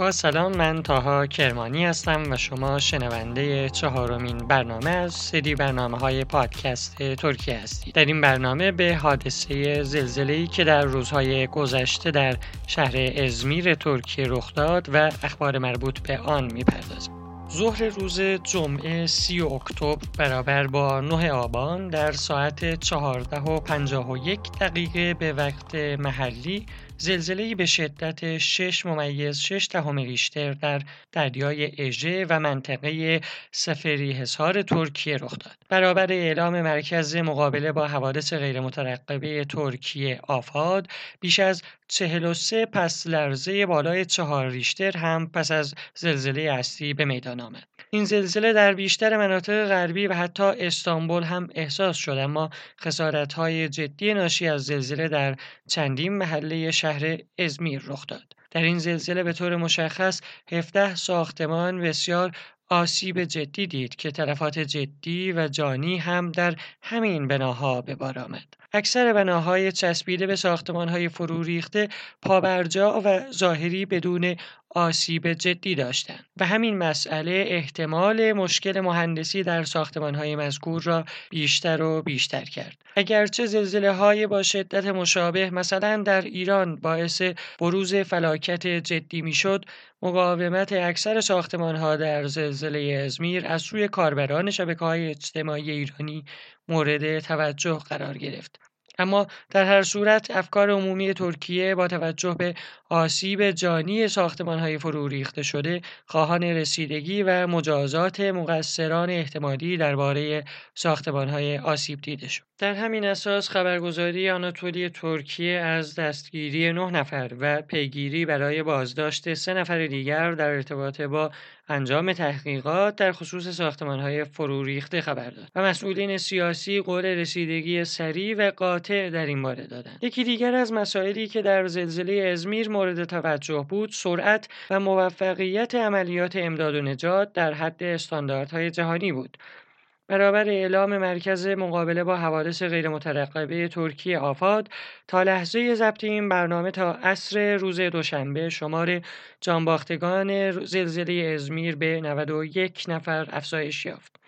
با سلام من تاها کرمانی هستم و شما شنونده چهارمین برنامه از سری برنامه های پادکست ترکیه هستید. در این برنامه به حادثه زلزله‌ای که در روزهای گذشته در شهر ازمیر ترکیه رخ داد و اخبار مربوط به آن می‌پردازیم. ظهر روز جمعه سی اکتبر برابر با 9 آبان در ساعت 14 و 51 دقیقه به وقت محلی زلزله‌ای به شدت 6 ممیز 6 دهم ریشتر در دریای اژه و منطقه سفری حصار ترکیه رخ داد. برابر اعلام مرکز مقابله با حوادث غیرمترقبه ترکیه آفاد بیش از 43 پس لرزه بالای 4 ریشتر هم پس از زلزله اصلی به میدان آمد. این زلزله در بیشتر مناطق غربی و حتی استانبول هم احساس شد اما خسارت‌های جدی ناشی از زلزله در چندین محله شهر ازمیر رخ داد. در این زلزله به طور مشخص 17 ساختمان بسیار آسیب جدی دید که تلفات جدی و جانی هم در همین بناها به بار آمد. اکثر بناهای چسبیده به ساختمانهای فرو ریخته پابرجا و ظاهری بدون آسیب جدی داشتند و همین مسئله احتمال مشکل مهندسی در ساختمانهای مذکور را بیشتر و بیشتر کرد. اگرچه زلزله های با شدت مشابه مثلا در ایران باعث بروز فلاکت جدی می‌شد مقاومت اکثر ساختمان ها در زلزله ازمیر از سوی کاربران شبکه های اجتماعی ایرانی مورد توجه قرار گرفت. اما در هر صورت افکار عمومی ترکیه با توجه به آسیب جانی های فرو ریخته شده خواهان رسیدگی و مجازات مقصران احتمالی درباره های آسیب دیده شد. در همین اساس خبرگزاری آناتولی ترکیه از دستگیری نه نفر و پیگیری برای بازداشت سه نفر دیگر در ارتباط با انجام تحقیقات در خصوص های فرو ریخته خبر داد و مسئولین سیاسی قول رسیدگی سریع و قاطع در این باره دادند. یکی دیگر از مسائلی که در زلزله ازمیر مورد توجه بود سرعت و موفقیت عملیات امداد و نجات در حد استانداردهای جهانی بود برابر اعلام مرکز مقابله با حوادث غیرمترقبه ترکیه آفاد تا لحظه ضبط این برنامه تا عصر روز دوشنبه شمار جانباختگان زلزله ازمیر به 91 نفر افزایش یافت.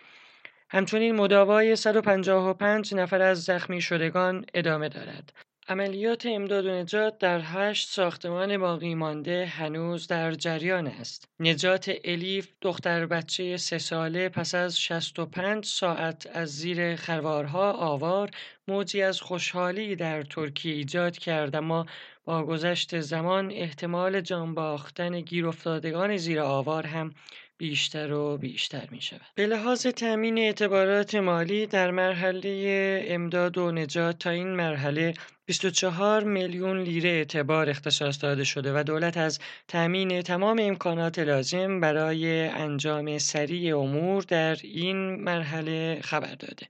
همچنین مداوای 155 نفر از زخمی شدگان ادامه دارد. عملیات امداد و نجات در هشت ساختمان باقی مانده هنوز در جریان است. نجات الیف دختر بچه سه ساله پس از 65 ساعت از زیر خروارها آوار موجی از خوشحالی در ترکیه ایجاد کرد اما با گذشت زمان احتمال جان باختن گیر افتادگان زیر آوار هم بیشتر و بیشتر می شود. به لحاظ تأمین اعتبارات مالی در مرحله امداد و نجات تا این مرحله 24 میلیون لیره اعتبار اختصاص داده شده و دولت از تأمین تمام امکانات لازم برای انجام سریع امور در این مرحله خبر داده.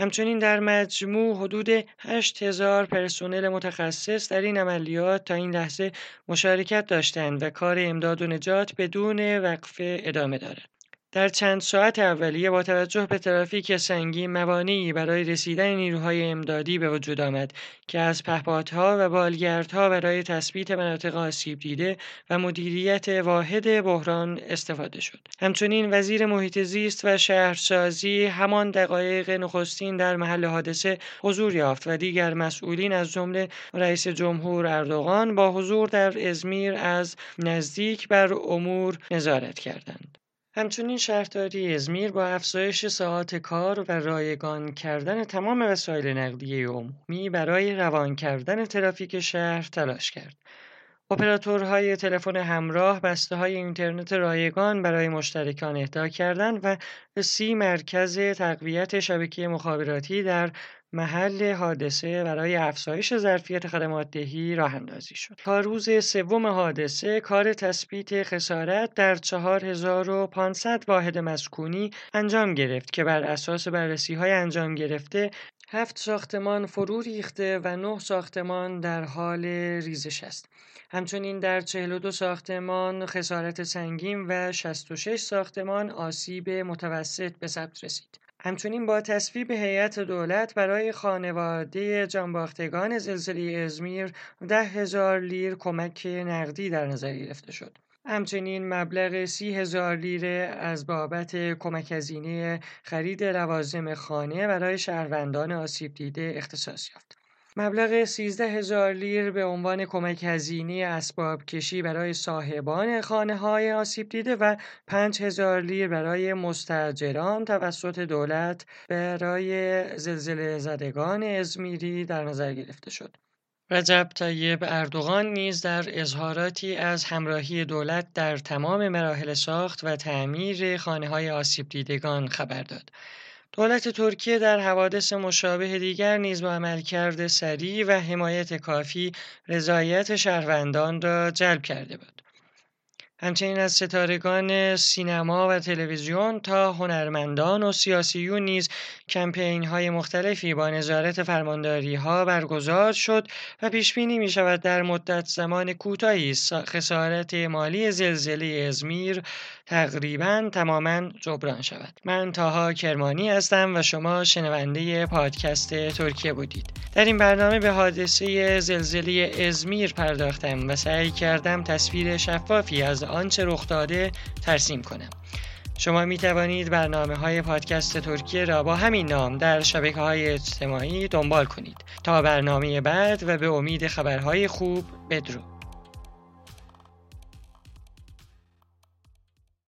همچنین در مجموع حدود 8000 پرسنل متخصص در این عملیات تا این لحظه مشارکت داشتند و کار امداد و نجات بدون وقفه ادامه دارد. در چند ساعت اولیه با توجه به ترافیک سنگین موانعی برای رسیدن نیروهای امدادی به وجود آمد که از پهپادها و بالگردها برای تثبیت مناطق آسیب دیده و مدیریت واحد بحران استفاده شد. همچنین وزیر محیط زیست و شهرسازی همان دقایق نخستین در محل حادثه حضور یافت و دیگر مسئولین از جمله رئیس جمهور اردوغان با حضور در ازمیر از نزدیک بر امور نظارت کردند. همچنین شهرداری ازمیر با افزایش ساعات کار و رایگان کردن تمام وسایل نقلیه عمومی برای روان کردن ترافیک شهر تلاش کرد. اپراتورهای تلفن همراه بسته های اینترنت رایگان برای مشترکان اهدا کردند و سی مرکز تقویت شبکه مخابراتی در محل حادثه برای افزایش ظرفیت خدمات دهی راه اندازی شد. تا روز سوم حادثه کار تثبیت خسارت در 4500 واحد مسکونی انجام گرفت که بر اساس بررسی های انجام گرفته هفت ساختمان فرو ریخته و نه ساختمان در حال ریزش است. همچنین در 42 ساختمان خسارت سنگین و 66 ساختمان آسیب متوسط به ثبت رسید. همچنین با تصویب هیئت دولت برای خانواده جانباختگان زلزله ازمیر ده هزار لیر کمک نقدی در نظر گرفته شد. همچنین مبلغ سی هزار لیره از بابت کمک هزینه خرید لوازم خانه برای شهروندان آسیب دیده اختصاص یافت. مبلغ 13 هزار لیر به عنوان کمک هزینه اسباب کشی برای صاحبان خانه های آسیب دیده و 5 هزار لیر برای مستجران توسط دولت برای زلزله زدگان ازمیری در نظر گرفته شد. رجب طیب اردوغان نیز در اظهاراتی از همراهی دولت در تمام مراحل ساخت و تعمیر خانه های آسیب دیدگان خبر داد. دولت ترکیه در حوادث مشابه دیگر نیز با عملکرد سریع و حمایت کافی رضایت شهروندان را جلب کرده بود. همچنین از ستارگان سینما و تلویزیون تا هنرمندان و سیاسیون نیز کمپین های مختلفی با نظارت فرمانداری ها برگزار شد و پیش بینی می شود در مدت زمان کوتاهی خسارت مالی زلزله ازمیر تقریبا تماما جبران شود. من تاها کرمانی هستم و شما شنونده پادکست ترکیه بودید. در این برنامه به حادثه زلزله ازمیر پرداختم و سعی کردم تصویر شفافی از آنچه رخ داده ترسیم کنم. شما می توانید برنامه های پادکست ترکیه را با همین نام در شبکه های اجتماعی دنبال کنید. تا برنامه بعد و به امید خبرهای خوب بدرود.